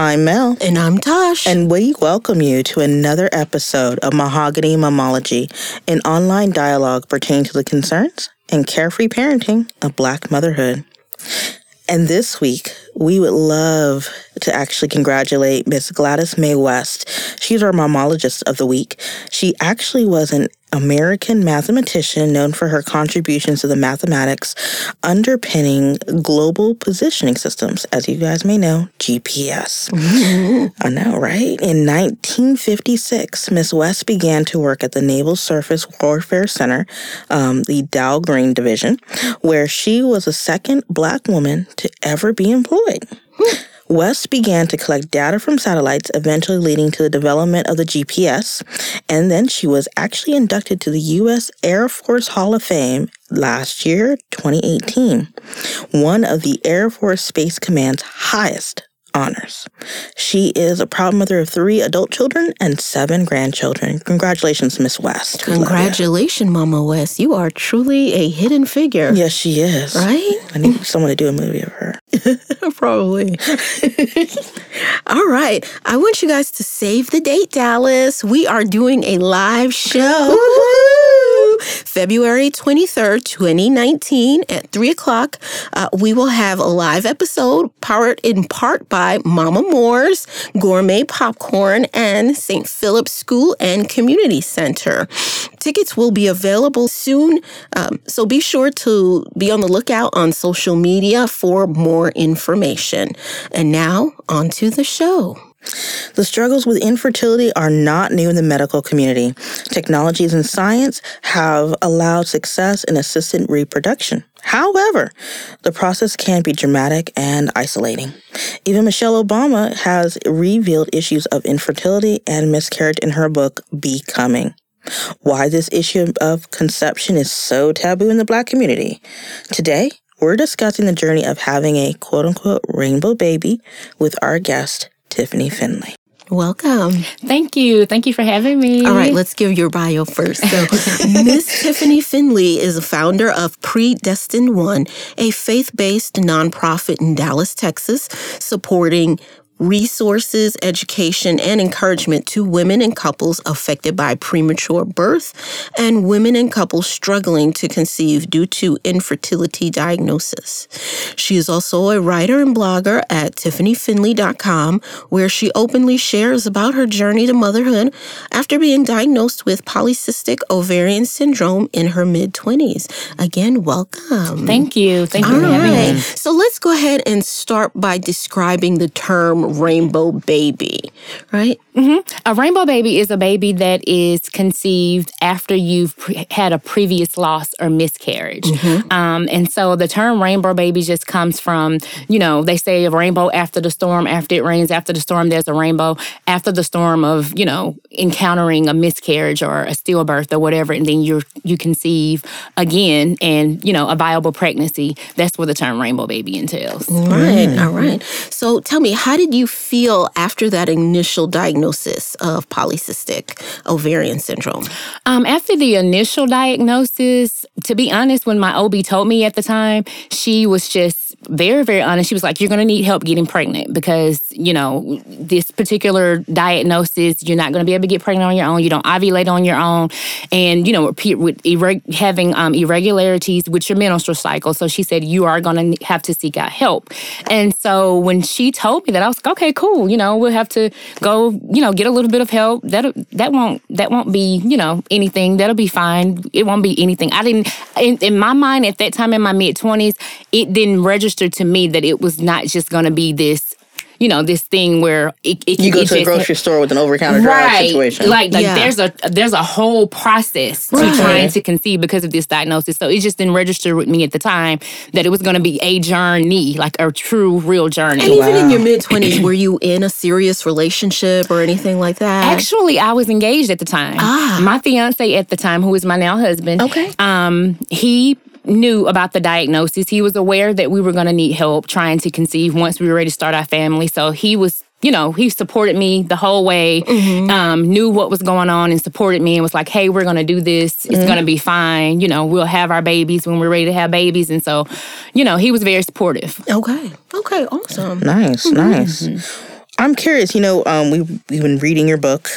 I'm Mel. And I'm Tosh. And we welcome you to another episode of Mahogany Momology, an online dialogue pertaining to the concerns and carefree parenting of Black motherhood. And this week, we would love to actually congratulate Miss Gladys Mae West. She's our momologist of the week. She actually was an American mathematician known for her contributions to the mathematics underpinning global positioning systems, as you guys may know, GPS. I know, right? In 1956, Miss West began to work at the Naval Surface Warfare Center, um, the Dahlgren Division, where she was the second Black woman to ever be employed. West began to collect data from satellites, eventually leading to the development of the GPS. And then she was actually inducted to the U.S. Air Force Hall of Fame last year, 2018, one of the Air Force Space Command's highest honors. She is a proud mother of three adult children and seven grandchildren. Congratulations, Miss West. Congratulations, Mama West. You are truly a hidden figure. Yes, she is. Right? I need someone to do a movie of her. Probably. All right. I want you guys to save the date, Dallas. We are doing a live show. February 23rd, 2019 at 3 o'clock. Uh, we will have a live episode powered in part by Mama Moore's Gourmet Popcorn and St. Philip's School and Community Center. Tickets will be available soon, um, so be sure to be on the lookout on social media for more information. And now, on to the show. The struggles with infertility are not new in the medical community. Technologies and science have allowed success in assisted reproduction. However, the process can be dramatic and isolating. Even Michelle Obama has revealed issues of infertility and miscarriage in her book, Becoming. Why this issue of conception is so taboo in the Black community. Today, we're discussing the journey of having a quote unquote rainbow baby with our guest, Tiffany Finley. Welcome. Thank you. Thank you for having me. All right, let's give your bio first. So, Miss Tiffany Finley is a founder of Predestined One, a faith based nonprofit in Dallas, Texas, supporting resources, education, and encouragement to women and couples affected by premature birth and women and couples struggling to conceive due to infertility diagnosis. She is also a writer and blogger at tiffanyfinley.com, where she openly shares about her journey to motherhood after being diagnosed with polycystic ovarian syndrome in her mid 20s. Again, welcome. Thank you. Thank you All for right. having me. So let's go ahead and start by describing the term rainbow baby, right? Mm-hmm. A rainbow baby is a baby that is conceived after you've pre- had a previous loss or miscarriage. Mm-hmm. Um, and so the term rainbow baby just comes from, you know, they say a rainbow after the storm, after it rains, after the storm, there's a rainbow. After the storm of, you know, encountering a miscarriage or a stillbirth or whatever, and then you you conceive again and, you know, a viable pregnancy. That's what the term rainbow baby entails. Right. Mm. All right. So tell me, how did you feel after that initial diagnosis of polycystic ovarian syndrome? Um, after the initial diagnosis, to be honest, when my OB told me at the time, she was just very, very honest. She was like, You're going to need help getting pregnant because, you know, this particular diagnosis, you're not going to be able to get pregnant on your own. You don't ovulate on your own. And, you know, with having um, irregularities with your menstrual cycle. So she said, You are going to have to seek out help. And so when she told me that, I was like, Okay, cool. You know, we'll have to go, you know, get a little bit of help. That that won't that won't be, you know, anything. That'll be fine. It won't be anything. I didn't in, in my mind at that time in my mid 20s, it didn't register to me that it was not just going to be this you know, this thing where it, it you go to a grocery store with an over counter right, situation. Like, like yeah. there's a there's a whole process right. to trying to conceive because of this diagnosis. So it just didn't register with me at the time that it was going to be a journey, like a true, real journey. And wow. even in your mid twenties, were you in a serious relationship or anything like that? Actually, I was engaged at the time. Ah. My fiance at the time, who is my now husband, okay, um, he knew about the diagnosis. He was aware that we were going to need help trying to conceive once we were ready to start our family. So he was, you know, he supported me the whole way, mm-hmm. um, knew what was going on and supported me and was like, hey, we're going to do this. It's mm-hmm. going to be fine. You know, we'll have our babies when we're ready to have babies. And so, you know, he was very supportive. Okay. Okay. Awesome. Nice. Mm-hmm. Nice. I'm curious. You know, um, we've we've been reading your book.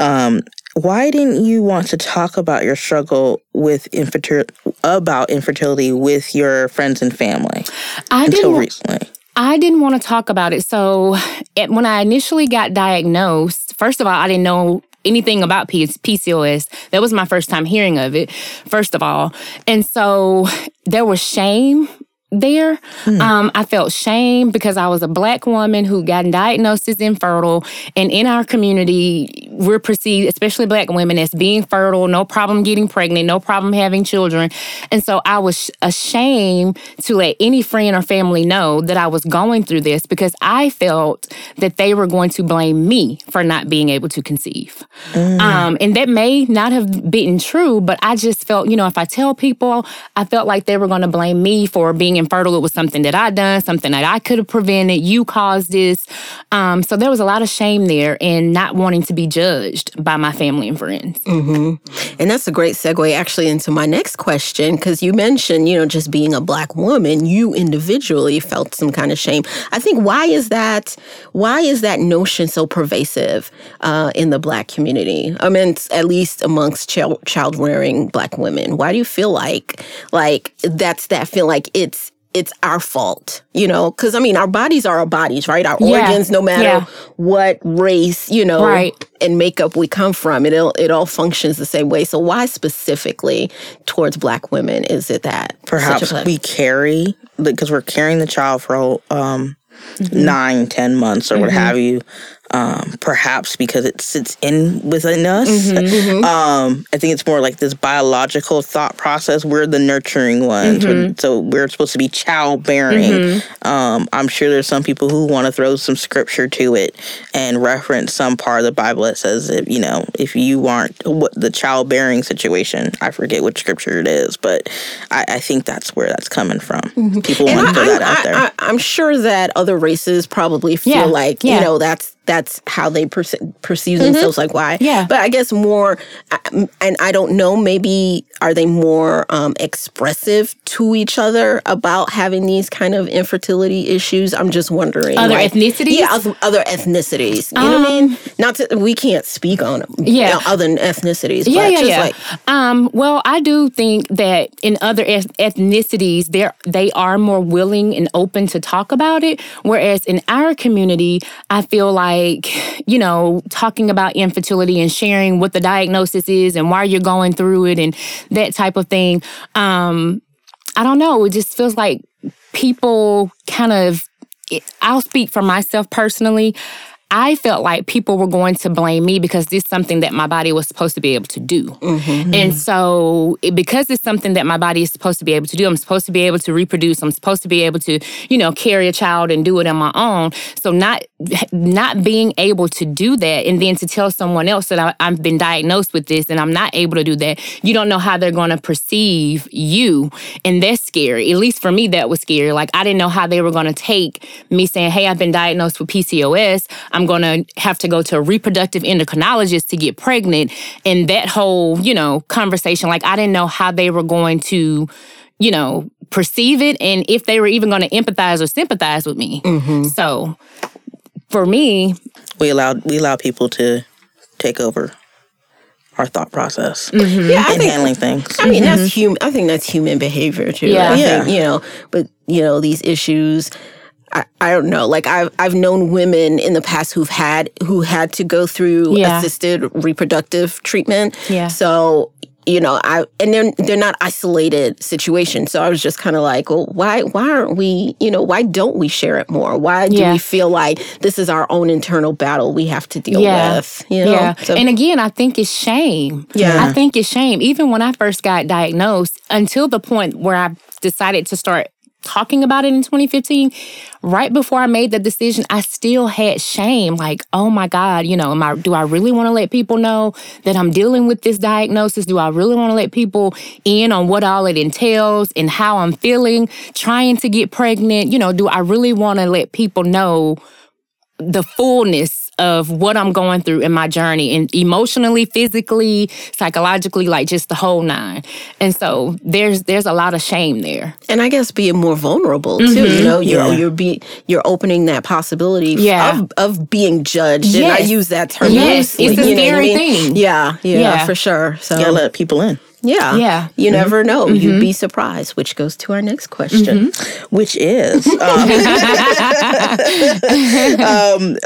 Um, why didn't you want to talk about your struggle with infertility about infertility with your friends and family I until didn't. recently? I didn't want to talk about it. So, it, when I initially got diagnosed, first of all, I didn't know anything about P- PCOS. That was my first time hearing of it, first of all. And so, there was shame there. Um, I felt shame because I was a black woman who got diagnosed as infertile. And in our community, we're perceived, especially black women, as being fertile, no problem getting pregnant, no problem having children. And so I was ashamed to let any friend or family know that I was going through this because I felt that they were going to blame me for not being able to conceive. Um, and that may not have been true, but I just felt, you know, if I tell people, I felt like they were going to blame me for being infertile. It was something that I done, something that I could have prevented. You caused this. Um, so there was a lot of shame there and not wanting to be judged by my family and friends. And that's a great segue actually into my next question because you mentioned, you know, just being a black woman, you individually felt some kind of shame. I think why is that? Why is that notion so pervasive uh, in the black community? I mean, at least amongst child child rearing black women. Why do you feel like like that's that feel like it's it's our fault, you know, because I mean, our bodies are our bodies, right? Our Yeah. organs, no matter Yeah. what race, you know, Right. and makeup we come from, it all, it all functions the same way. So why specifically towards Black women is it that such a Perhaps we carry because we're carrying the child for um, nine, ten months or what have you. Um, perhaps because it sits in within us. Um, I think it's more like this biological thought process. We're the nurturing ones, We're- so we're supposed to be childbearing. Um, I'm sure there's some people who want to throw some scripture to it and reference some part of the Bible that says, if you know, if you aren't what the childbearing situation, I forget which scripture it is, but I, I think that's where that's coming from. People want to I, throw that out there. I, I, am sure that other races probably feel Yeah, like yeah. you know that's that's how they perce- perceive themselves. Mm-hmm. Like why? Yeah. But I guess more, and I don't know. Maybe are they more um, expressive to each other about having these kind of infertility issues? I'm just wondering. Other like- ethnicities? Yeah, other, ethnicities. You know what I mean? Not to, we can't speak on them. Yeah. other ethnicities. Yeah, yeah, yeah. Like, um, well, I do think that in other eth- ethnicities, they they are more willing and open to talk about it. Whereas in our community, I feel like you know talking about infertility and sharing what the diagnosis is and why you're going through it and that type of thing. Um, I don't know. It just feels like people kind of. It, I'll speak for myself personally. I felt like people were going to blame me because this is something that my body was supposed to be able to do. Mm-hmm. And so, it, because it's something that my body is supposed to be able to do, I'm supposed to be able to reproduce. I'm supposed to be able to, you know, carry a child and do it on my own. So, not not being able to do that, and then to tell someone else that I, I've been diagnosed with this and I'm not able to do that, you don't know how they're going to perceive you, and that's scary. At least for me, that was scary. Like I didn't know how they were going to take me saying, "Hey, I've been diagnosed with PCOS. I'm going to have to go to a reproductive endocrinologist to get pregnant." And that whole, you know, conversation, like I didn't know how they were going to, you know, perceive it, and if they were even going to empathize or sympathize with me. Mm-hmm. So, for me, we allow we allow people to take over our thought process mm-hmm. yeah, I and think handling things. I mean, that's mm-hmm. human. I think that's human behavior too. Yeah. I Yeah. think, you know, but you know, these issues. I, I don't know. Like I've I've known women in the past who've had who had to go through Yeah. assisted reproductive treatment. Yeah. So you know, I and they're they're not isolated situations. So I was just kind of like, well, why why aren't we? You know, why don't we share it more? Why do Yeah. we feel like this is our own internal battle we have to deal Yeah. with? You know. Yeah. So- and again, I think it's shame. Yeah. I think it's shame. Even when I first got diagnosed, until the point where I decided to start talking about it in 2015, right before I made the decision, I still had shame. Like, oh my God, you know, am I do I really want to let people know that I'm dealing with this diagnosis? Do I really want to let people in on what all it entails and how I'm feeling trying to get pregnant? You know, do I really want to let people know the fullness of what I'm going through in my journey and emotionally, physically, psychologically, like just the whole nine. And so there's there's a lot of shame there. And I guess being more vulnerable too. You mm-hmm. know, you're Yeah. you're be you're opening that possibility Yeah. of of being judged. And I use that term Yes, loosely, it's a you know what I scary mean? thing. Yeah, yeah, Yeah. for sure. So Gotta let people in. Yeah, Yeah. You never know. You'd be surprised. Which goes to our next question. which is um, um,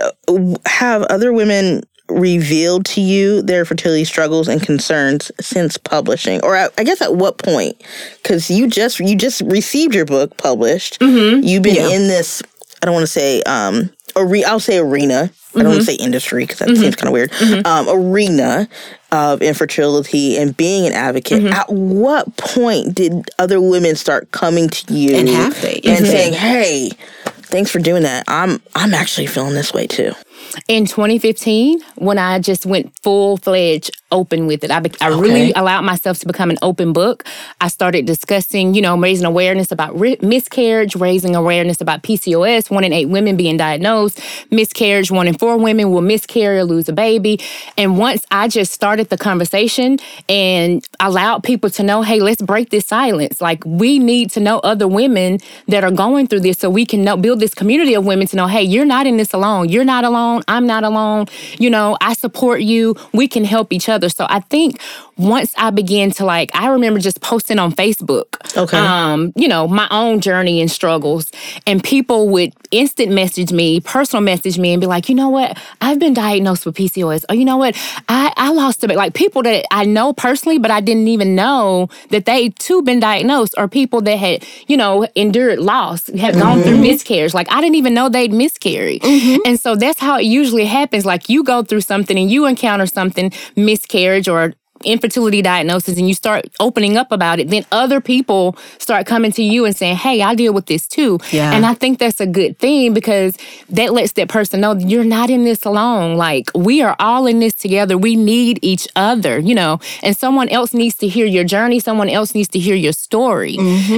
have other women revealed to you their fertility struggles and concerns since publishing or I, I guess at what point because you just you just received your book published you've been in this i don't want to say um i'll say arena. I don't want to say industry because that seems kind of weird um, arena of infertility and being an advocate. At what point did other women start coming to you And and Mhm. saying, "Hey, thanks for doing that. I'm I'm actually feeling this way too." In 2015 when I just went full fledged open with it. I, be- I really allowed myself to become an open book. I started discussing, you know, raising awareness about ri- miscarriage, raising awareness about PCOS, one in eight women being diagnosed, miscarriage, one in four women will miscarry or lose a baby. And once I just started the conversation and allowed people to know, hey, let's break this silence. Like we need to know other women that are going through this so we can know, build this community of women to know, hey, you're not in this alone. You're not alone. I'm not alone. You know, I support you. We can help each other. So I think once I began to like, I remember just posting on Facebook, Okay. um, you know, my own journey and struggles, and people would instant message me, personal message me, and be like, you know what, I've been diagnosed with PCOS, or you know what, I I lost a bit, like people that I know personally, but I didn't even know that they too been diagnosed, or people that had, you know, endured loss, have gone through miscarriage, like I didn't even know they'd miscarried, and so that's how it usually happens. Like you go through something and you encounter something, miscarriage or infertility diagnosis and you start opening up about it, then other people start coming to you and saying, Hey, I deal with this too. Yeah. And I think that's a good thing because that lets that person know that you're not in this alone. Like we are all in this together. We need each other, you know, and someone else needs to hear your journey. Someone else needs to hear your story.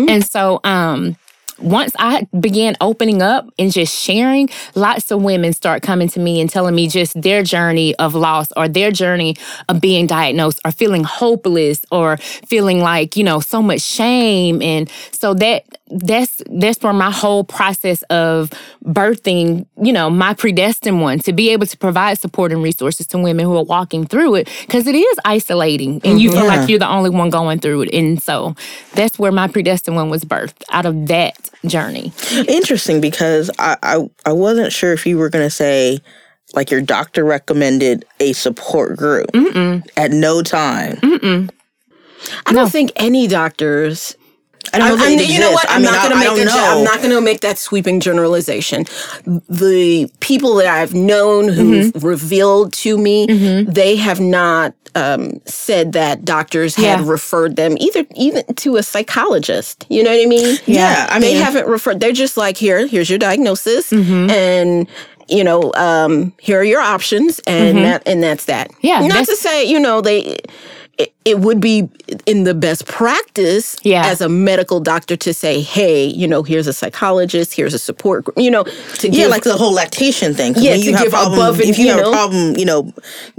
And so, um, once I began opening up and just sharing, lots of women start coming to me and telling me just their journey of loss or their journey of being diagnosed or feeling hopeless or feeling like, you know, so much shame. And so that that's that's where my whole process of birthing, you know, my predestined one to be able to provide support and resources to women who are walking through it because it is isolating and you mm-hmm. feel like you're the only one going through it. And so that's where my predestined one was birthed out of that journey. Interesting because I I, I wasn't sure if you were going to say like your doctor recommended a support group at no time. I don't think any doctors. I don't know I- it I'm- you know what? exists. I I'm mean, not going to I make don't that. know. I'm not going to make that sweeping generalization. The people that I've known who've Mm-hmm. revealed to me, they have not um, said that doctors had referred them either even to a psychologist. You know what I mean? Yeah, I mean, they mean- haven't referred. They're just like, here, here's your diagnosis, Mm-hmm. and you know, um, here are your options, and that, and that's that. Mm-hmm. Yeah, not to say, you know, they. It, would be in the best practice Yeah. as a medical doctor to say, hey, you know, here's a psychologist, here's a support group, you know, to Yeah, give like the whole lactation thing. Yeah, to you have give problem, above and, if you, you have know- a problem, you know,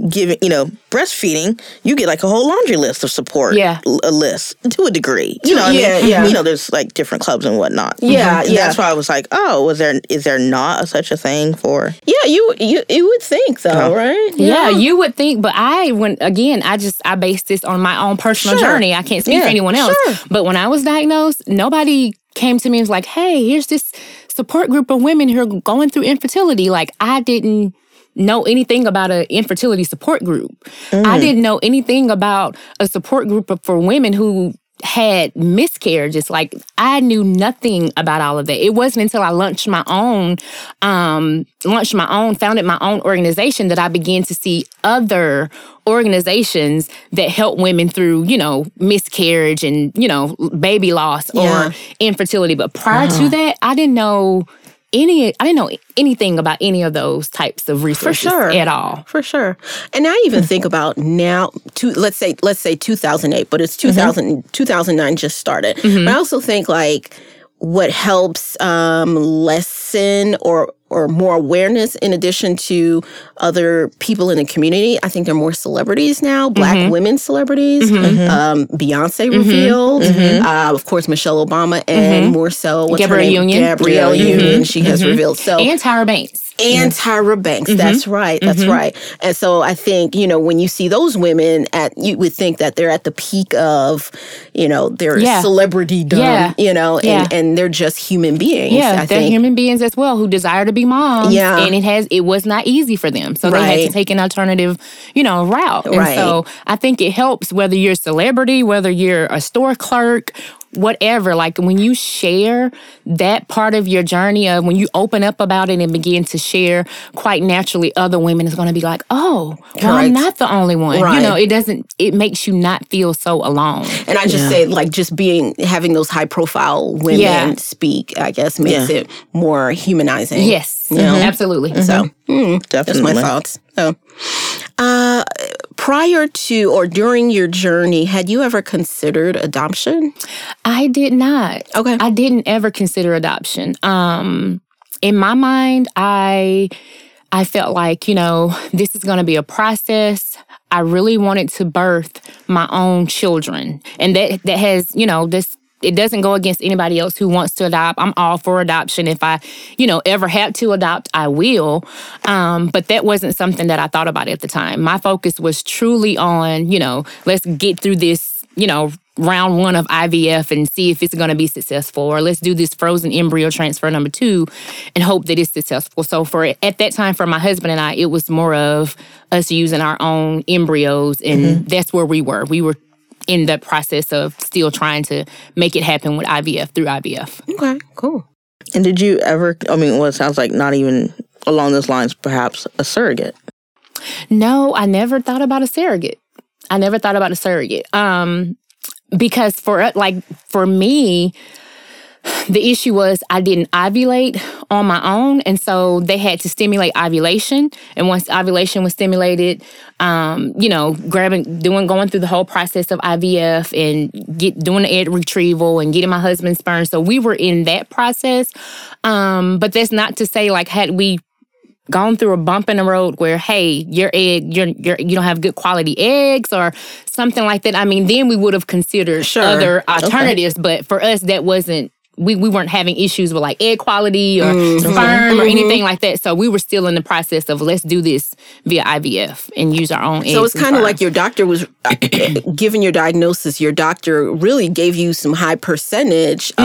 giving, you know, breastfeeding, you get like a whole laundry list of support. Yeah. a list to a degree. You know, what Yeah, I mean, yeah. you know, there's like different clubs and whatnot. Yeah, mm-hmm. And yeah. That's why I was like, oh, was there is there not a, such a thing for? yeah, you you you would think though, Oh. right? Yeah, you would think, but I when again, I just I based this on my own personal Sure. journey. I can't speak Yeah, for anyone else. sure. But when I was diagnosed, nobody came to me and was like, "Hey, here's this support group of women who are going through infertility." Like I didn't know anything about an infertility support group. I mm. didn't know anything about a support group for women who had miscarriages like i knew nothing about all of that. It wasn't until i launched my own um launched my own founded my own organization that i began to see other organizations that help women through you know miscarriage and you know baby loss Yeah. or infertility. But prior to that i didn't know any i didn't know anything about any of those types of resources For sure. at all For sure. And I even think about now to let's say let's say 2008, but it's 2000 2009 just started. But I also think like what helps um, lessen or or more awareness in addition to other people in the community. I think there are more celebrities now, black Mm-hmm. women celebrities. Um, Beyonce revealed, Uh, of course, Michelle Obama, and more so what's her Mm-hmm. Gabrielle? Union. Mm-hmm. Gabrielle Union. She has revealed. So And Tyra Banks. and Tyra Banks. That's right. That's right. And so I think, you know, when you see those women at, you would think that they're at the peak of, you know, their Yeah. celebrity Yeah. you know, and, Yeah. and they're just human beings. Yeah, I they're think. human beings as well who desire to be moms. Yeah. and it has it was not easy for them, so they had to take an alternative, you know, route. And Right. so I think it helps whether you're a celebrity, whether you're a store clerk, whatever. Like when you share that part of your journey of when you open up about it and begin to share, quite naturally, other women is going to be like, oh, well, I'm not the only one. Right. You know, it doesn't. It makes you not feel so alone. And I just say, like, just being having those high profile women Yeah. speak, I guess, makes Yeah. it more humanizing. Yes, You know? absolutely. So mm, that's Definitely. my thoughts. So, uh, prior to or during your journey, had you ever considered adoption? I did not. Okay. I didn't ever consider adoption. Um in my mind, I I felt like, you know, this is going to be a process. I really wanted to birth my own children. And that that has, you know, this it doesn't go against anybody else who wants to adopt. I'm all for adoption. If I, you know, ever have to adopt, I will. Um, but that wasn't something that I thought about at the time. My focus was truly on, you know, let's get through this, you know, round one of IVF and see if it's going to be successful, or let's do this frozen embryo transfer number two and hope that it's successful. So for at that time, for my husband and I, it was more of us using our own embryos, and that's where we were. We were in the process of still trying to make it happen with IVF through IVF. Okay, cool. And did you ever, I mean, well, it sounds like not even along those lines, perhaps a surrogate. No, I never thought about a surrogate. I never thought about a surrogate. Um, because for uh, like for me, the issue was I didn't ovulate on my own, and so they had to stimulate ovulation. And once ovulation was stimulated, um, you know, grabbing, doing, going through the whole process of IVF and get doing the egg retrieval and getting my husband's sperm. So we were in that process. Um, but that's not to say like had we gone through a bump in the road where hey your egg you're, you're you don't have good quality eggs or something like that i mean then we would have considered Sure. other alternatives but for us that wasn't we, we weren't having issues with like egg quality or Mm-hmm. sperm or mm-hmm. anything like that so we were still in the process of let's do this via ivf and use our own eggs So it's kind of like your doctor was uh, given your diagnosis. Your doctor really gave you some high percentage of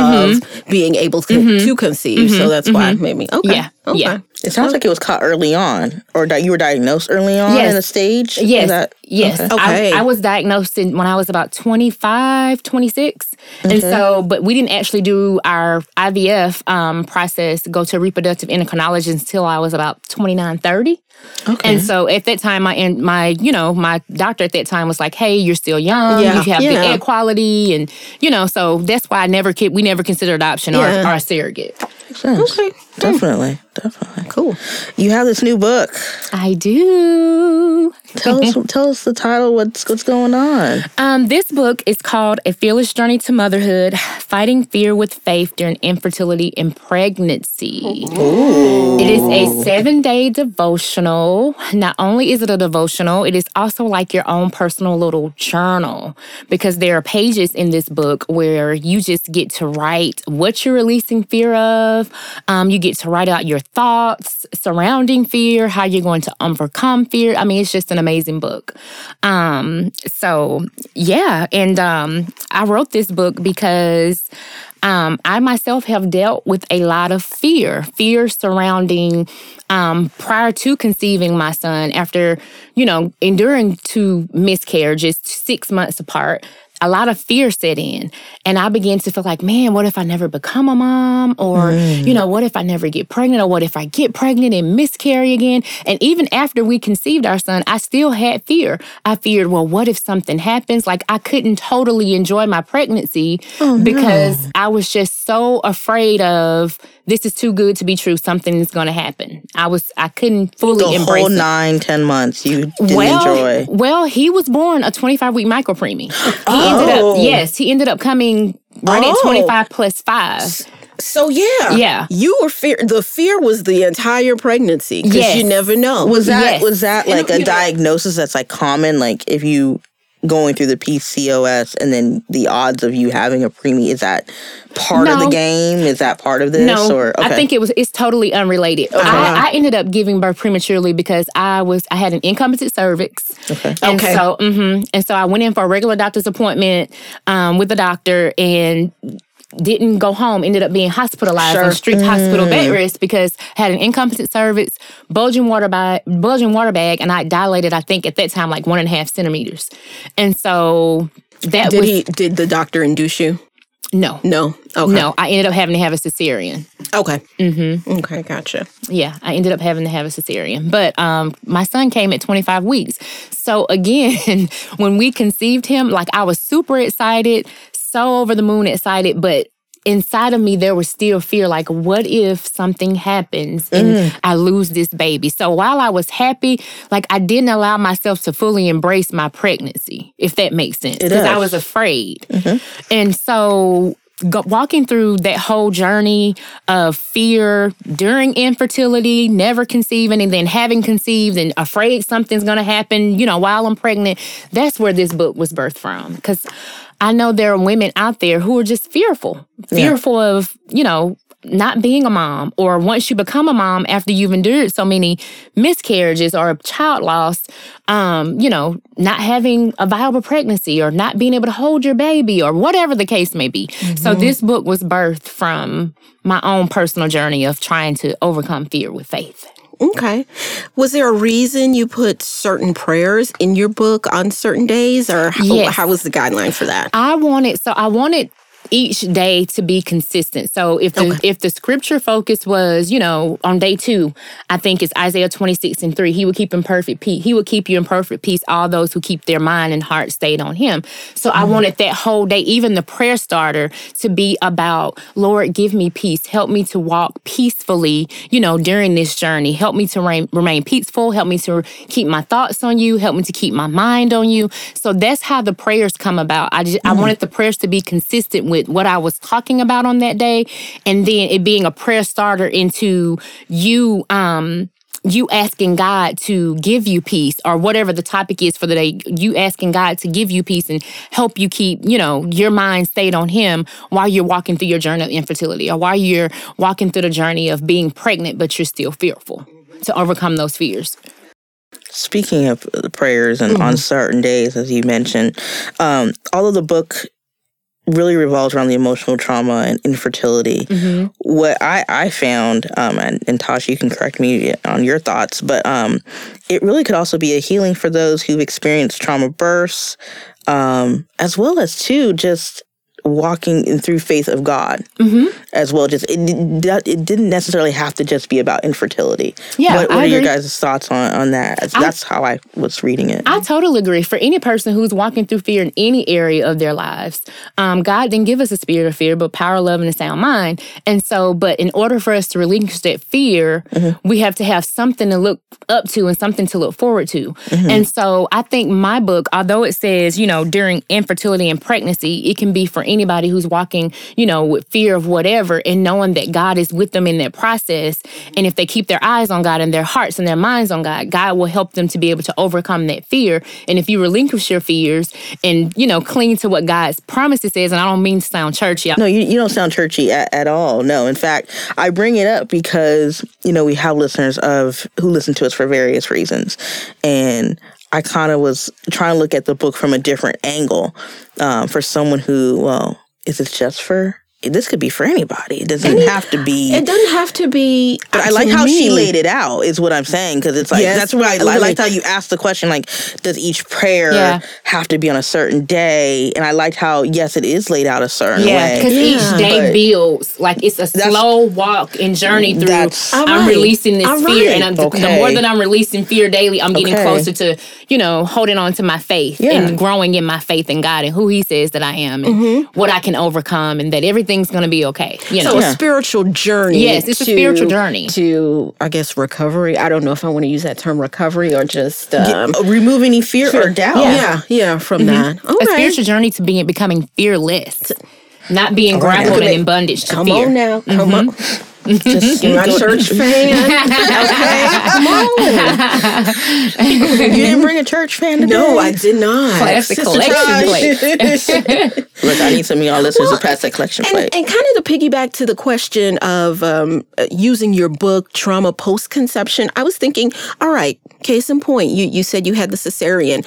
mm-hmm. being able to, mm-hmm. to conceive. So that's why maybe okay. Yeah, okay. yeah. It sounds like it was caught early on, or that you were diagnosed early on Yes. in the stage. Yes. that- yes. okay. Okay. I, I was diagnosed in, when I was about 25, 26. And so, but we didn't actually do our IVF um, process, go to reproductive endocrinologist until I was about 29, 30. Okay. And so at that time, my my you know my doctor at that time was like, "Hey, you're still young. Yeah, You have yeah. good egg quality, and you know." So that's why I never we never considered adoption Yeah. or, or a surrogate. Makes sense. Okay. Definitely. Definitely. Cool. You have this new book. I do. Tell us tell us the title, what's what's going on. Um, this book is called A Fearless Journey to Motherhood Fighting Fear with Faith During Infertility and Pregnancy. Ooh. It is a seven day devotional. Not only is it a devotional, it is also like your own personal little journal because there are pages in this book where you just get to write what you're releasing fear of. Um, you get to write out your thoughts surrounding fear, how you're going to overcome fear. I mean, it's just an amazing book. Um, so yeah, and um, I wrote this book because um, I myself have dealt with a lot of fear, fear surrounding um, prior to conceiving my son, after, you know, enduring two miscarriages six months apart. A lot of fear set in. And I began to feel like, man, what if I never become a mom? Or, you know, what if I never get pregnant? Or what if I get pregnant and miscarry again? And even after we conceived our son, I still had fear. I feared, well, what if something happens? Like I couldn't totally enjoy my pregnancy oh, because I was just so afraid of this is too good to be true. Something is going to happen. I was, I couldn't fully The embrace whole it. nine, ten months you didn't Well, enjoy. well, he was born a 25 week micropreemie. He ended Oh. up, yes, he ended up coming right Oh. at 25 plus five. So yeah, Yeah. you were fear. The fear was the entire pregnancy because Yes. you never know. Was that Yes. was that like you a know- diagnosis that's like common? Like if you going through the PCOS and then the odds of you having a preemie is that part of the game? Is that part of this? No, or I think it was. It's totally unrelated. I, I ended up giving birth prematurely because I was. I had an incompetent cervix. Okay. And Okay. so, mm-hmm, and so I went in for a regular doctor's appointment um, with the doctor and didn't go home. Ended up being hospitalized Sure. on strict hospital bed rest because I had an incompetent cervix, bulging water bag, bulging water bag, and I dilated. I think at that time like one and a half centimeters, and so that did was he? Did the doctor induce you? no. No. Okay. No, I ended up having to have a cesarean. Okay. Mm-hmm. Okay. Gotcha. Yeah, I ended up having to have a cesarean. But um my son came at 25 weeks. So again, when we conceived him, like I was super excited, so over the moon excited, but inside of me there was still fear like what if something happens and mm-hmm. I lose this baby. So while I was happy, like I didn't allow myself to fully embrace my pregnancy, if that makes sense, because I was afraid. Mm-hmm. And so go, walking through that whole journey of fear during infertility, never conceiving, and then having conceived and afraid something's going to happen, you know, while I'm pregnant, that's where this book was birthed from. Because I know there are women out there who are just fearful, fearful of, you know, not being a mom, or once you become a mom after you've endured so many miscarriages or child loss, um, you know, not having a viable pregnancy or not being able to hold your baby or whatever the case may be. So this book was birthed from my own personal journey of trying to overcome fear with faith. Okay. Was there a reason you put certain prayers in your book on certain days, or how, Yes. how was the guideline for that? I wanted so I wanted each day to be consistent. So if the if the scripture focus was, you know, on day 2, I think it's Isaiah 26 and 3, he would keep in perfect peace. He would keep you in perfect peace all those who keep their mind and heart stayed on him. So I mm-hmm. wanted that whole day, even the prayer starter to be about, Lord, give me peace. Help me to walk peacefully, you know, during this journey. Help me to remain, remain peaceful. Help me to keep my thoughts on you. Help me to keep my mind on you. So that's how the prayers come about. I just I mm-hmm. wanted the prayers to be consistent with what I was talking about on that day, and then it being a prayer starter into you um you asking God to give you peace or whatever the topic is for the day, you asking God to give you peace and help you keep, you know, your mind stayed on him while you're walking through your journey of infertility or while you're walking through the journey of being pregnant, but you're still fearful to overcome those fears. Speaking of the prayers and on certain days, as you mentioned, um, although the book really revolves around the emotional trauma and infertility, what I, I found, um, and, and Tasha, you can correct me on your thoughts, but um, it really could also be a healing for those who've experienced trauma births, um, as well as, too, just walking in through faith of God mm-hmm. as well. Just it, it didn't necessarily have to just be about infertility. Yeah, what, what I are your guys' thoughts on on that? That's how I was reading it. I totally agree. For any person who's walking through fear in any area of their lives, um, God didn't give us a spirit of fear, but power, love, and a sound mind. And so, but in order for us to relinquish that fear, mm-hmm. we have to have something to look up to and something to look forward to. Mm-hmm. And so, I think my book, although it says, you know, during infertility and pregnancy, it can be for anybody who's walking, you know, with fear of whatever and knowing that God is with them in that process. And if they keep their eyes on God and their hearts and their minds on God, God will help them to be able to overcome that fear. And if you relinquish your fears and, you know, cling to what God's promises is, and I don't mean to sound churchy. No, you, you don't sound churchy at, at all. No, in fact, I bring it up because, you know, we have listeners of who listen to us for various reasons. And I kind of was trying to look at the book from a different angle um, for someone who, well, is it just for, this could be for anybody. It doesn't have to be. It doesn't have to be. But I like how she laid it out, is what I'm saying. Because it's like, Yes, that's why I, I liked how you asked the question, like, does each prayer Yeah. have to be on a certain day? And I liked how, yes, it is laid out a certain Yeah, way. because Yeah. each day But- builds. Like it's a slow walk and journey through. I'm right. releasing this All fear, and I'm, the more that I'm releasing fear daily, I'm getting Okay. closer to you know holding on to my faith Yeah. and growing in my faith in God and who He says that I am and mm-hmm. what I can overcome, and that everything's gonna be okay. You know. So a spiritual journey. Yes, it's a spiritual journey. to I guess recovery. I don't know if I want to use that term recovery or just um, Uh, remove any fear or doubt. yeah, yeah, from that. All a spiritual journey to being becoming fearless. not being right, grappled now. and in bondage to Come fear. on now. Come on. Just You're church fan. okay. Come on. you didn't bring a church fan today. No, I did not. Classic Sister collection plate. Look, I need some of y'all listeners to pass that collection And, plate. and kind of to piggyback to the question of um, uh, using your book, Trauma Post Conception, I was thinking, all right, case in point, you, you said you had the cesarean.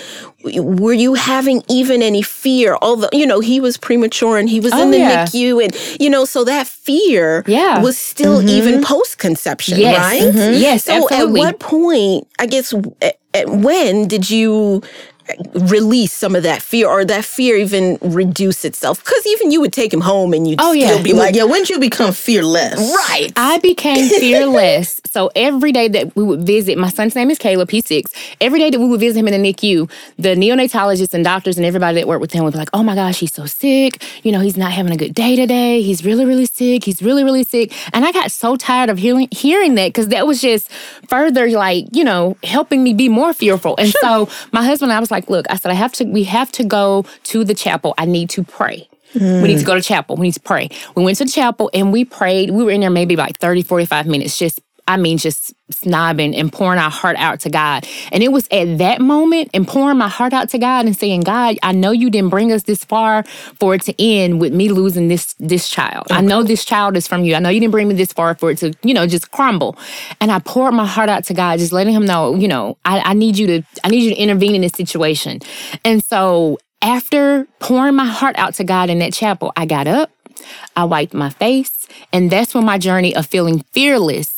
Were you having even any fear? Although, you know, he was premature and he was Oh, in the yeah. NICU, and, you know, so that fear Yeah. was still even mm-hmm. post conception, Yes. right? Mhm. Yes, So absolutely. at what point, I guess, at, at eh, eh, when did you release some of that fear or that fear even reduce itself because even you would take him home and you'd Oh, still yeah. be like yeah, when did you become fearless? right I became fearless. so every day that we would visit, my son's name is Caleb, he's six. Every day that we would visit him in the NICU, the neonatologists and doctors and everybody that worked with him would be like, oh my gosh, he's so sick. You know, he's not having a good day today. He's really, really sick. He's really, really sick. And I got so tired of hearing hearing that because that was just further like, you know, helping me be more fearful. And so my husband and I was like, look, I said, I have to, we have to go to the chapel. I need to pray. We need to go to chapel. We need to pray. We went to the chapel and we prayed. We were in there maybe like 30, 45 minutes, just, I mean, just snobbing and pouring our heart out to God. And it was at that moment and pouring my heart out to God and saying, God, I know you didn't bring us this far for it to end with me losing this this child. I know this child is from you. I know you didn't bring me this far for it to, you know, just crumble. And I poured my heart out to God, just letting him know, you know, I, I need you to, I need you to intervene in this situation. And so after pouring my heart out to God in that chapel, I got up, I wiped my face, and that's when my journey of feeling fearless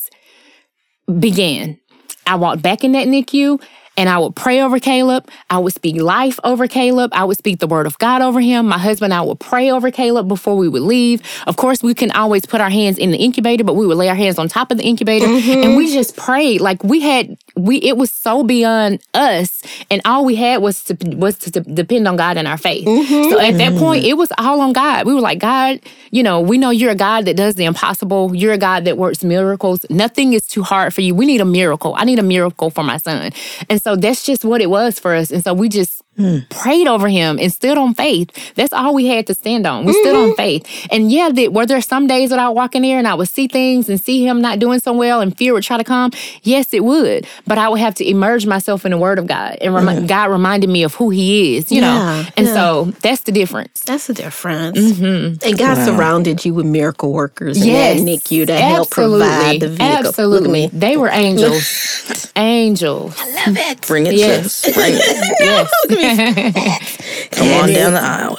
began. I walked back in that NICU and I would pray over Caleb. I would speak life over Caleb. I would speak the word of God over him. My husband and I would pray over Caleb before we would leave. Of course, we can always put our hands in the incubator, but we would lay our hands on top of the incubator mm-hmm. and we just prayed. Like we had, we it was so beyond us, and all we had was to was to depend on God and our faith. Mm-hmm. So at that mm-hmm. point, it was all on God. We were like, God, you know, we know you're a God that does the impossible. You're a God that works miracles. Nothing is too hard for you. We need a miracle. I need a miracle for my son. And so that's just what it was for us. And so we just Hmm. prayed over him and stood on faith. That's all we had to stand on. We stood on mm-hmm. faith. And yeah, that, were there some days that I walk in there and I would see things and see him not doing so well and fear would try to come? Yes, it would. But I would have to immerse myself in the word of God. And remi- mm. God reminded me of who he is, you know? And yeah. so that's the difference. that's the difference mm-hmm. and God surrounded you with miracle workers yes. Yes. and NICU to help provide the vehicle Absolutely. look at me They were angels. angels. I love it Bring it, Yes. sis. Bring it. Yes. Come on down the aisle.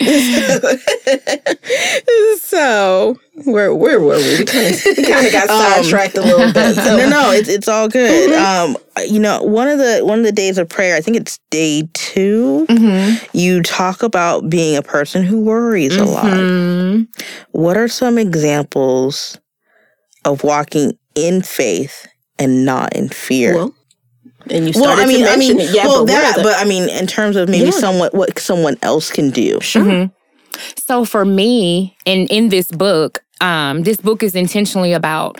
so where where were we we kind of we kind of got sidetracked a little bit so no, no, it's it's all good. Um, you know, one of the one of the days of prayer, I think it's day 2 You talk about being a person who worries a lot. Mhm. What are some examples of walking in faith and not in fear? well and you Well, I mean, to I mean, it yeah well, but that, the- but I mean, in terms of maybe Yeah. someone, what someone else can do. sure Mhm. So for me, and in this book, um, this book is intentionally about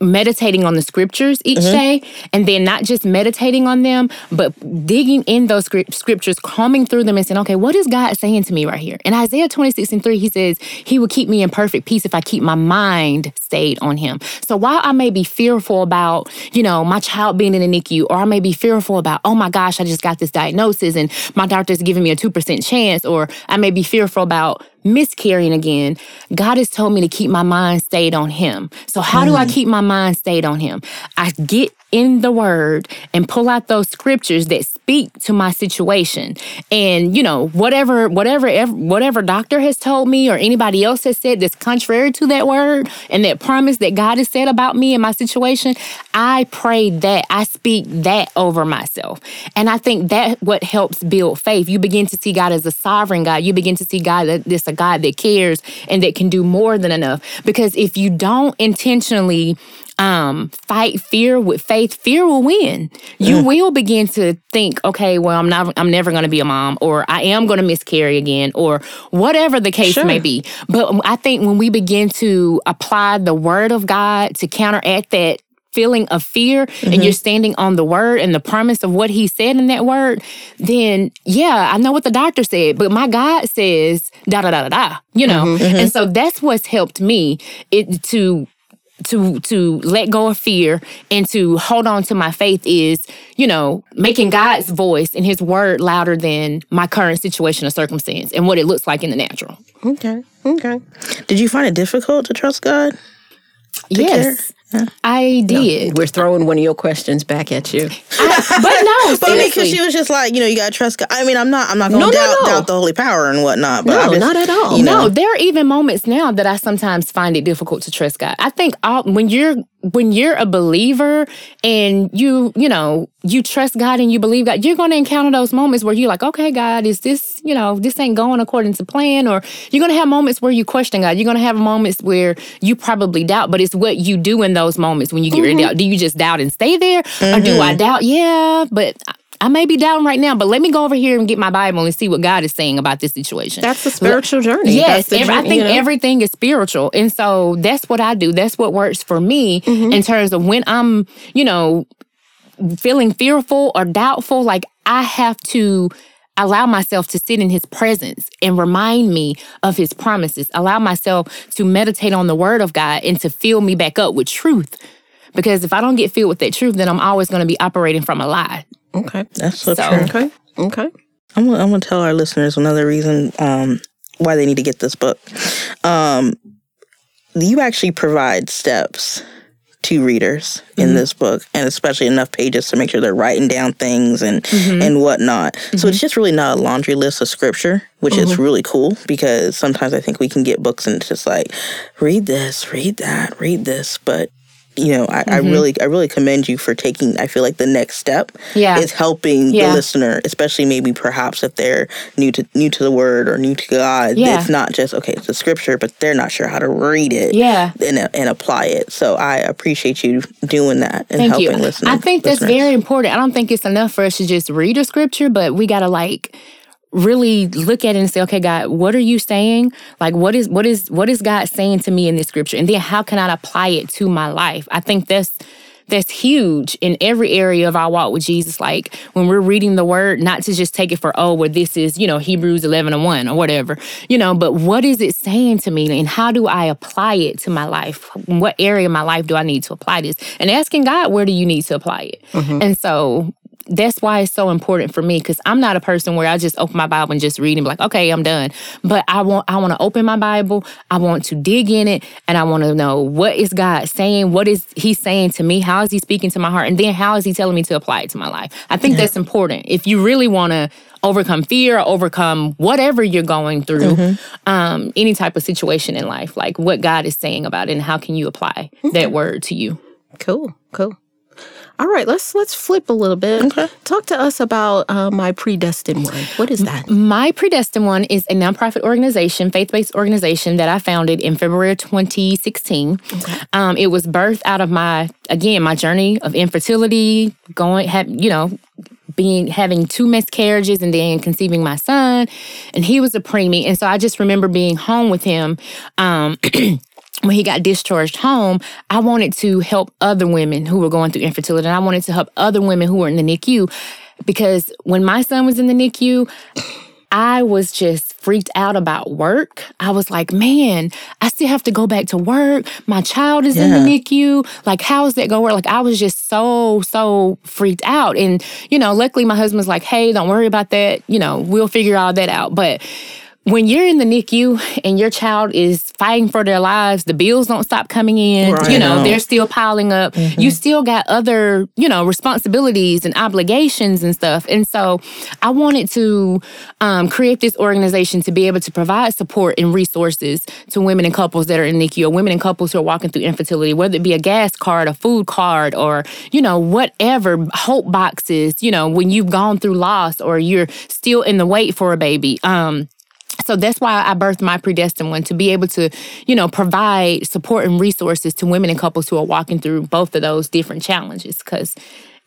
meditating on the scriptures each Mhm. day and then not just meditating on them but digging in those scrip- scriptures combing through them and saying okay what is god saying to me right here in isaiah 26 and 3 he says he will keep me in perfect peace if i keep my mind stayed on him so while i may be fearful about you know my child being in the nicu or i may be fearful about oh my gosh i just got this diagnosis and my doctor's giving me a 2% chance or i may be fearful about miscarrying again, God has told me to keep my mind stayed on Him. So, how do I mm. keep my mind stayed on Him? I get in the Word and pull out those scriptures that speak to my situation. And you know, whatever, whatever, whatever doctor has told me or anybody else has said that's contrary to that word and that promise that God has said about me and my situation, I pray that I speak that over myself. And I think that what helps build faith. You begin to see God as a sovereign God. You begin to see God that this a God that cares and that can do more than enough. Because if you don't intentionally um, fight fear with faith, fear will win. You will begin to think, okay, well, I'm not, I'm never going to be a mom, or I am going to miscarry again, or whatever the case Sure. may be. But I think when we begin to apply the word of God to counteract that feeling of fear and mm-hmm. you're standing on the word and the promise of what he said in that word, then yeah, I know what the doctor said, but my God says da da da da da, you know? Mm-hmm. Mm-hmm. And so that's what's helped me it to to to let go of fear and to hold on to my faith is you know making god's voice and his word louder than my current situation or circumstance and what it looks like in the natural Okay. Okay. Did you find it difficult to trust God? yes i did We're throwing one of your questions back at you. I- but no But because she was just like, you know, you gotta trust God. I mean, I'm not, I'm not gonna No, no, doubt, no. doubt the holy power and whatnot. But No, just, not at all. You know, No, there are even moments now that I sometimes find it difficult to trust God. I think all, when you're when you're a believer and you you know you trust God and you believe God, you're going to encounter those moments where you're like, okay, God, is this you know this ain't going according to plan, or you're going to have moments where you question God. You're going to have moments where you probably doubt, but it's what you do in those moments when you get ready to doubt. Do you just doubt and stay there, or do I doubt? Yeah, but. I- may be down right now, but let me go over here and get my Bible and see what God is saying about this situation. That's the spiritual journey. Yes, every- I think you know? everything is spiritual. And so that's what I do. That's what works for me Mm-hmm. in terms of when I'm, you know, feeling fearful or doubtful. Like I have to allow myself to sit in his presence and remind me of his promises. Allow myself to meditate on the word of God and to fill me back up with truth. Because if I don't get filled with that truth, then I'm always going to be operating from a lie. Okay. that's so, So- true. Okay. Okay. I'm gonna, I'm gonna tell our listeners another reason um, why they need to get this book. Um, you actually provide steps to readers in mm-hmm. this book, and especially enough pages to make sure they're writing down things and mm-hmm. and whatnot. So it's mm-hmm. just really not a laundry list of scripture, which is really cool because sometimes I think we can get books and it's just like read this, read that, read this, but. You know, I, I mm-hmm. really, I really commend you for taking. I feel like the next step Yeah. is helping Yeah. the listener, especially maybe perhaps if they're new to new to the word or new to God. Yeah. It's not just okay, it's a scripture, but they're not sure how to read it Yeah. and and apply it. So I appreciate you doing that and Thank helping you. listeners. I think that's very important. I don't think it's enough for us to just read a scripture, but we gotta like really look at it and say, okay, God, what are you saying? Like what is what is what is God saying to me in this scripture? And then how can I apply it to my life? I think that's that's huge in every area of our walk with Jesus. Like when we're reading the word, not to just take it for, oh, well, this is, you know, Hebrews 11 and 1 or whatever, you know, but what is it saying to me and how do I apply it to my life? In what area of my life do I need to apply this? And asking God, where do you need to apply it? Mm-hmm. And so that's why it's so important for me because I'm not a person where I just open my Bible and just read and be like, okay, I'm done. But I want I want to open my Bible. I want to dig in it and I want to know what is God saying? What is He saying to me? How is He speaking to my heart? And then how is He telling me to apply it to my life? I think that's important. If you really want to overcome fear or overcome whatever you're going through, um, any type of situation in life, like what God is saying about it and how can you apply that word to you? Cool. Cool. All right, let's let's flip a little bit. Okay. Talk to us about uh, my predestined one. What is that? My Predestined One is a nonprofit organization, faith based organization that I founded in February of 2016. Um, it was birthed out of my, again, my journey of infertility, going, have, you know, being having two miscarriages and then conceiving my son and he was a preemie and so i just remember being home with him um when he got discharged home, I wanted to help other women who were going through infertility. And I wanted to help other women who were in the NICU because when my son was in the NICU, I was just freaked out about work. I was like, man, I still have to go back to work. My child is in the NICU. Like, how is that going? Like, I was just so, so freaked out. And, you know, luckily my husband's like, hey, don't worry about that. You know, we'll figure all that out. But when you're in the NICU and your child is fighting for their lives, the bills don't stop coming in. Right. You know, they're still piling up. You still got other, you know, responsibilities and obligations and stuff. And so I wanted to um, create this organization to be able to provide support and resources to women and couples that are in NICU or women and couples who are walking through infertility, whether it be a gas card, a food card, or, you know, whatever, hope boxes, you know, when you've gone through loss or you're still in the wait for a baby. Um, so that's why I birthed my predestined one to be able to, you know, provide support and resources to women and couples who are walking through both of those different challenges because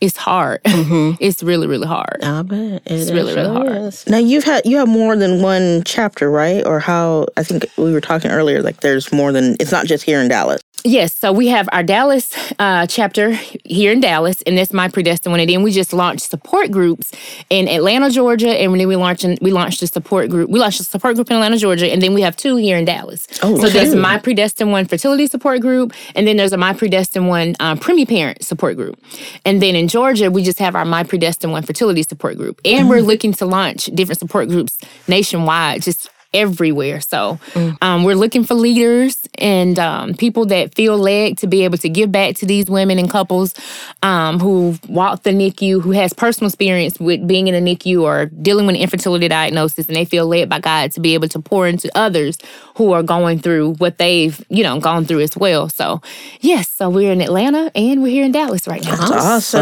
it's hard. Mm-hmm. it's really, really hard. I bet It's really, really hard. Now you've had you have more than one chapter, right? Or how I think we were talking earlier, like there's more than it's not just here in Dallas. Yes, so we have our Dallas uh, chapter here in Dallas, and that's my predestined one. And then we just launched support groups in Atlanta, Georgia, and then we launched we launched a support group. We launched a support group in Atlanta, Georgia, and then we have two here in Dallas. Oh, so there's two. my predestined one fertility support group, and then there's a my predestined one um, preemie parent support group. And then in Georgia, we just have our my predestined one fertility support group, and we're looking to launch different support groups nationwide. Just everywhere. So um, we're looking for leaders and um, people that feel led to be able to give back to these women and couples um, who walk the NICU, who has personal experience with being in a NICU or dealing with an infertility diagnosis, and they feel led by God to be able to pour into others who are going through what they've, you know, gone through as well. So yes, so we're in Atlanta and we're here in Dallas right now. That's awesome.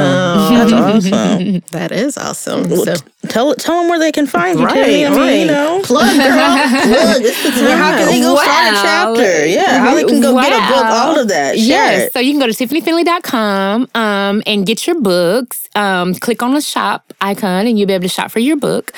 That's awesome. That is awesome. Well, So, t- tell tell them where they can find you. Right, Tiffany. I mean, right. you know, plug, girl. Plug. It's the time. how can they go start a chapter? Yeah, how they can go get a book. Wow. All of that. Yes. So you can go to tiffanyfinley.com um, and get your books. Um, click on the shop icon and you'll be able to shop for your book.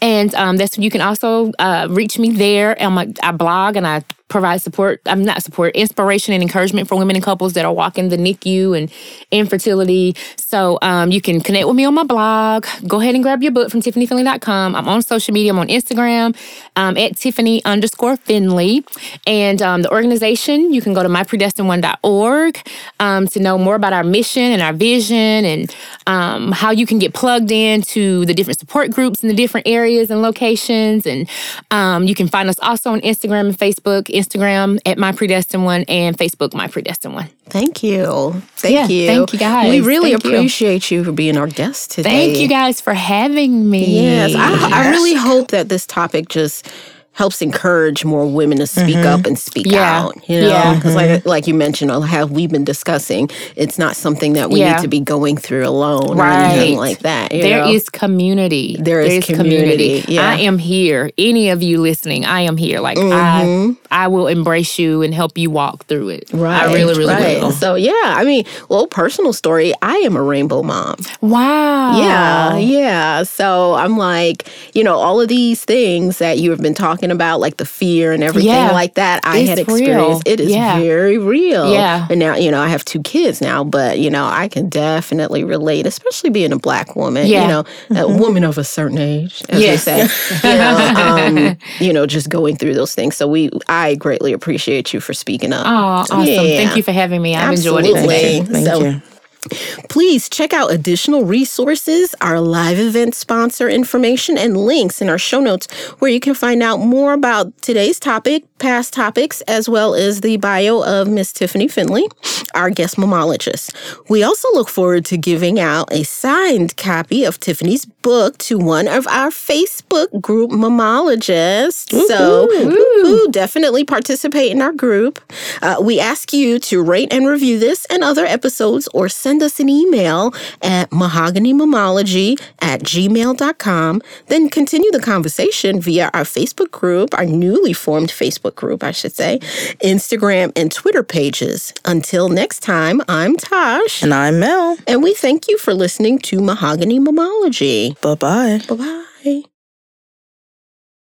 And um, that's you can also uh, reach me there. My, I blog and I provide support. I'm not support, inspiration and encouragement for women and couples that are walking the NICU and infertility. So um, you can connect with me on my blog. Go ahead and grab your book from tiffanyfinley.com. I'm on social media. I'm on Instagram um, at Tiffany underscore Finley. And um, the organization, you can go to mypredestined1.org um, to know more about our mission and our vision and um, how you can get plugged into the different support groups in the different areas and locations. And um, you can find us also on Instagram and Facebook. Instagram at My Predestined One and Facebook My Predestined One. Thank you. Thank Yeah, you. thank you, guys. We really Thank appreciate you for being our guest today. Thank you guys for having me. Yes, I, I really hope that this topic just helps encourage more women to speak up and speak Mm-hmm. Yeah. out. You know, Yeah. because like like you mentioned, how we've been discussing, it's not something that we Yeah. need to be going through alone or anything like that. you There know? is community. There is community, yeah. I am here. Any of you listening, I am here. Like I, I will embrace you and help you walk through it. Right, I really, really right. will. So yeah, I mean, well, personal story. I am a rainbow mom. Wow. Yeah, yeah. So I'm like, you know, all of these things that you have been talking about, like the fear and everything Yeah. like that, I It's had real. experienced. It is Yeah. very real. Yeah. And now, you know, I have two kids now, but you know, I can definitely relate, especially being a black woman. Yeah. You know, a woman of a certain age, as Yes. they say. you know, um, you know, just going through those things. So we, I greatly appreciate you for speaking up. Oh, awesome. Yeah. Thank you for having me. I've enjoyed it Absolutely. today. Thank So- you. Please check out additional resources, our live event sponsor information, and links in our show notes where you can find out more about today's topic, past topics, as well as the bio of Miss Tiffany Finley, our guest momologist. We also look forward to giving out a signed copy of Tiffany's book to one of our Facebook group momologists. So, woo, definitely participate in our group. Uh, we ask you to rate and review this and other episodes or send us an email at mahoganymomology at gmail.com. Then continue the conversation via our Facebook group, our newly formed Facebook group, I should say, Instagram and Twitter pages. Until next time, I'm Tosh, And I'm Mel. and we thank you for listening to Mahogany Momology. Bye bye. Bye bye.